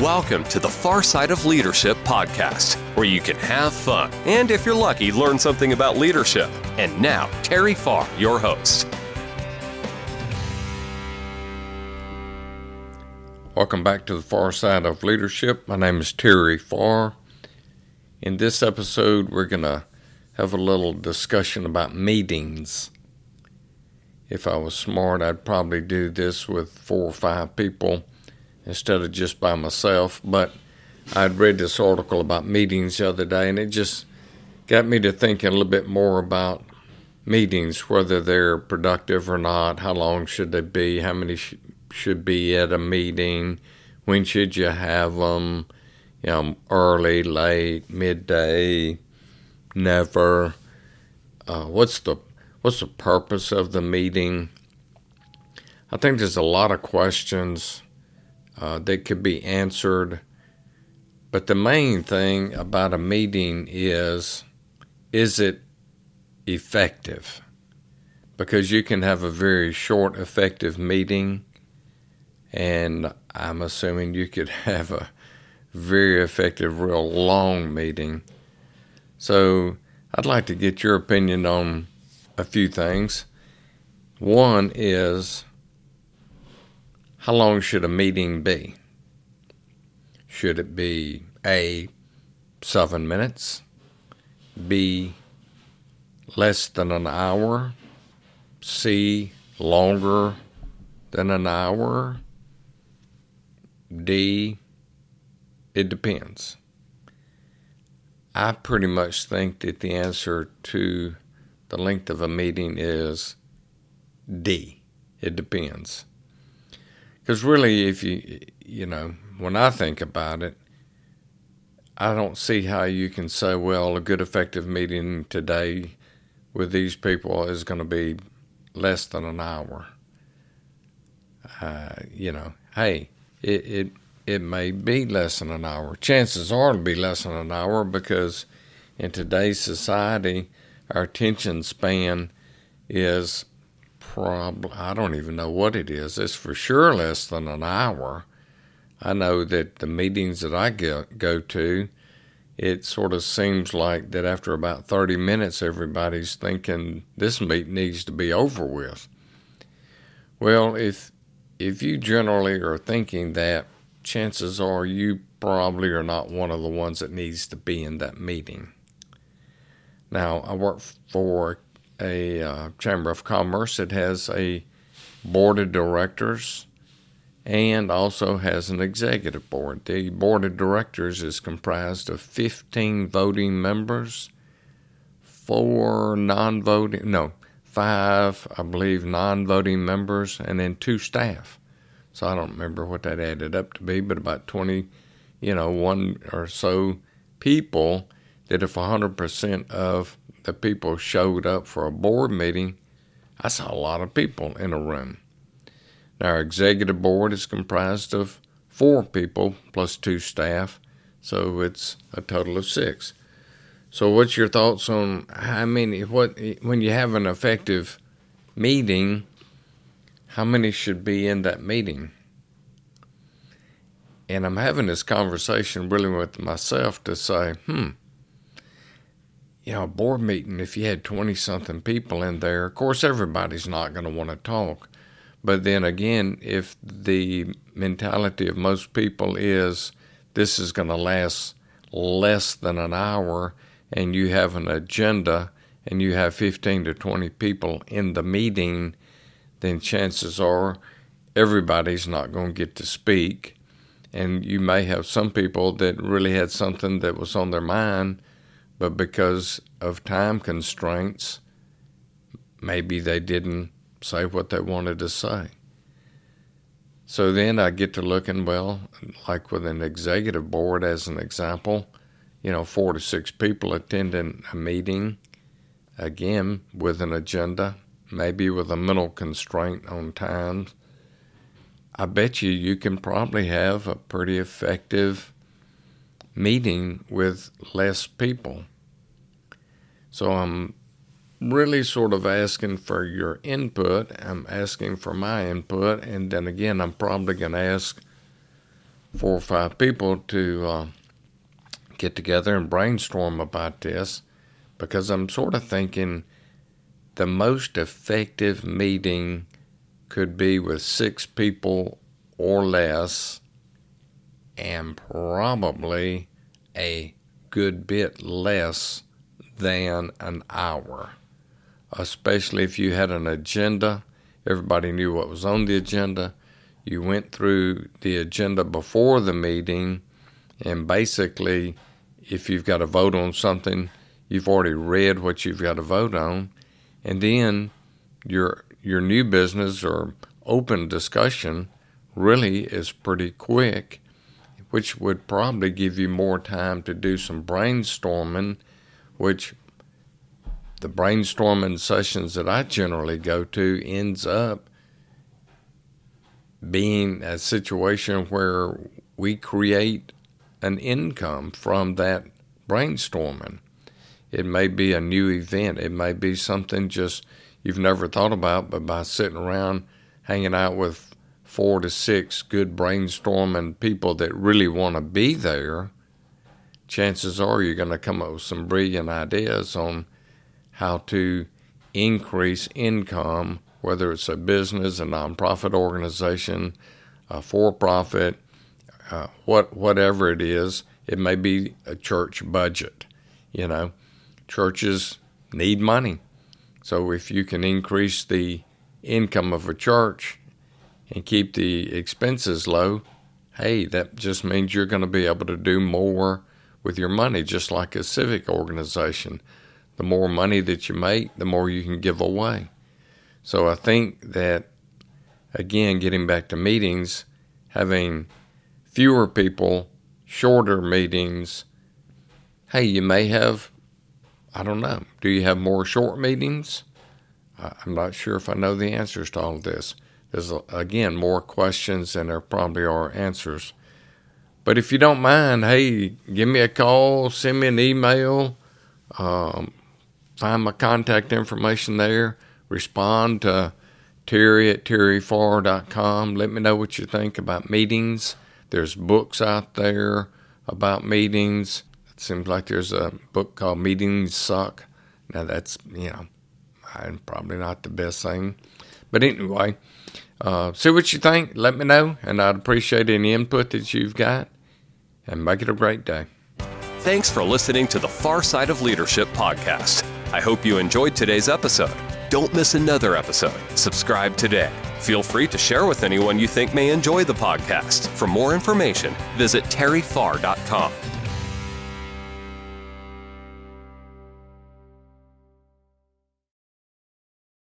Welcome to the Far Side of Leadership podcast, where you can have fun and, if you're lucky, learn something about leadership. And now, Terry Farr, your host. Welcome back to the Far Side of Leadership. My name is Terry Farr. In this episode, we're going to have a little discussion about meetings. If I was smart, I'd probably do this with four or five people instead of just by myself. But I'd read this article about meetings the other day, and it just got me to thinking a little bit more about meetings, whether they're productive or not, how long should they be, how many sh- should be at a meeting, when should you have them, you know, early, late, midday, never. Uh, what's the what's the purpose of the meeting? I think there's a lot of questions uh, that could be answered. But the main thing about a meeting is is it effective? Because you can have a very short, effective meeting, and I'm assuming you could have a very effective, real long meeting. So I'd like to get your opinion on a few things. One is how long should a meeting be? Should it be A, seven minutes, B, less than an hour, C, longer than an hour, D, it depends. I pretty much think that the answer to the length of a meeting is D. It depends. Because really, if you, you know, when I think about it, I don't see how you can say, well, a good effective meeting today with these people is going to be less than an hour. Uh, you know, hey, it, it it may be less than an hour. Chances are it'll be less than an hour because in today's society, our attention span is probably, I don't even know what it is. It's for sure less than an hour. I know that the meetings that I go, go to, it sort of seems like that after about 30 minutes, everybody's thinking this meet needs to be over with. Well, if if you generally are thinking that, chances are you probably are not one of the ones that needs to be in that meeting. Now, I work for a uh, Chamber of Commerce. It has a board of directors and also has an executive board. The board of directors is comprised of 15 voting members, four non voting, no, five, I believe, non voting members, and then two staff. So I don't remember what that added up to be, but about 20, you know, one or so people that if 100% of the people showed up for a board meeting, I saw a lot of people in a room. Now, our executive board is comprised of four people plus two staff, so it's a total of six. So, what's your thoughts on how many? What when you have an effective meeting, how many should be in that meeting? And I'm having this conversation really with myself to say, hmm you know, a board meeting, if you had 20 something people in there, of course, everybody's not going to want to talk. But then again, if the mentality of most people is this is going to last less than an hour and you have an agenda and you have 15 to 20 people in the meeting, then chances are everybody's not going to get to speak. And you may have some people that really had something that was on their mind but because of time constraints, maybe they didn't say what they wanted to say. So then I get to looking, well, like with an executive board, as an example, you know, four to six people attending a meeting, again, with an agenda, maybe with a mental constraint on time. I bet you you can probably have a pretty effective meeting with less people. So I'm really sort of asking for your input. I'm asking for my input, and then again, I'm probably going to ask four or five people to uh, get together and brainstorm about this because I'm sort of thinking the most effective meeting could be with six people or less and probably a good bit less than an hour, especially if you had an agenda. Everybody knew what was on the agenda. You went through the agenda before the meeting, and basically, if you've got to vote on something, you've already read what you've got to vote on, and then your your new business or open discussion really is pretty quick, which would probably give you more time to do some brainstorming, which the brainstorming sessions that I generally go to ends up being a situation where we create an income from that brainstorming. It may be a new event, it may be something just you've never thought about, but by sitting around hanging out with four to six good brainstorming people that really want to be there, chances are you're going to come up with some brilliant ideas on how to increase income, whether it's a business, a nonprofit organization, a for profit, uh, what, whatever it is. It may be a church budget. You know, churches need money. So if you can increase the income of a church, and keep the expenses low, hey, that just means you're going to be able to do more with your money, just like a civic organization. The more money that you make, the more you can give away. So I think that, again, getting back to meetings, having fewer people, shorter meetings, hey, you may have, I don't know, do you have more short meetings? I'm not sure if I know the answers to all of this. There's, again, more questions than there probably are answers. But if you don't mind, hey, give me a call, send me an email, um, find my contact information there, respond to Terry at terryfarr.com. Let me know what you think about meetings. There's books out there about meetings. It seems like there's a book called Meetings Suck. Now, that's, you know, probably not the best thing. But anyway, uh, see what you think. Let me know, and I'd appreciate any input that you've got. And make it a great day. Thanks for listening to the Far Side of Leadership podcast. I hope you enjoyed today's episode. Don't miss another episode. Subscribe today. Feel free to share with anyone you think may enjoy the podcast. For more information, visit terryfarr.com.